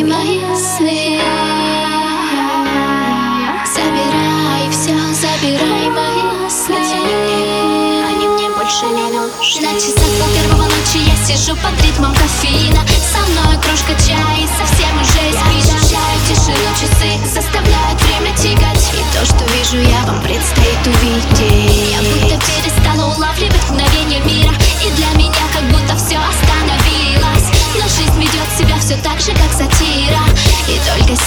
Ты сны. Забирай все, забирай мои сны. На часах по первого ночи я сижу под ритмом кофеина. Со мной кружка чая и совсем уже спишь Ощущаю тишину. Часы, заставляют время тягать И то, что вижу я, вам предстоит увидеть. Я будто перестала улавливать мгновение мира. И для меня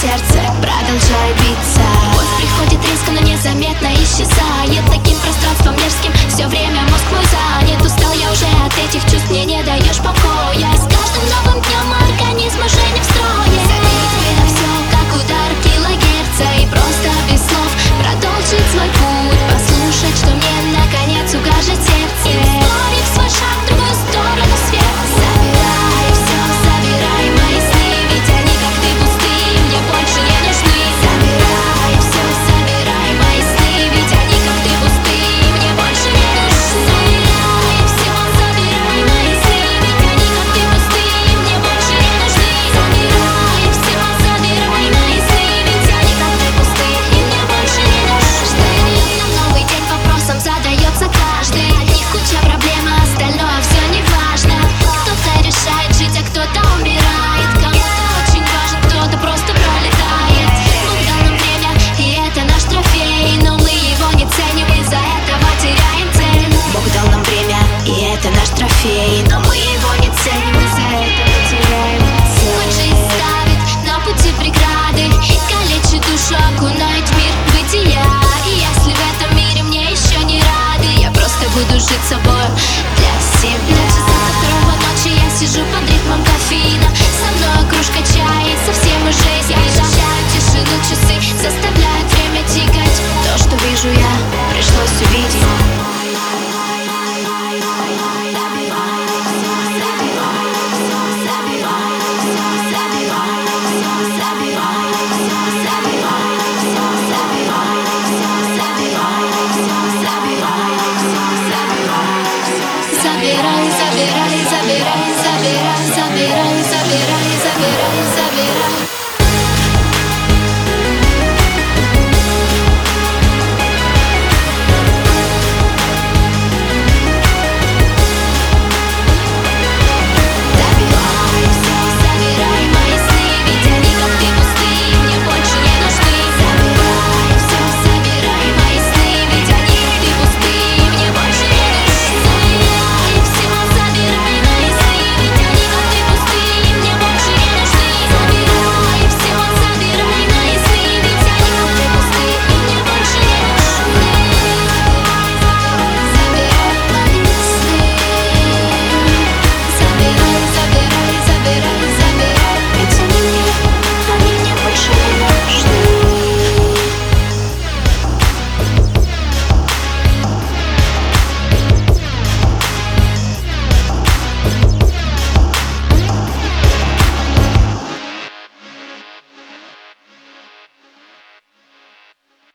сердце. Продолжает биться Боль приходит резко, но незаметно исчезает. Таким пространством мерзким все время мозг мой занят. Устал я уже от этих чувств, мне не даешь покоя. С каждым новым fear, you know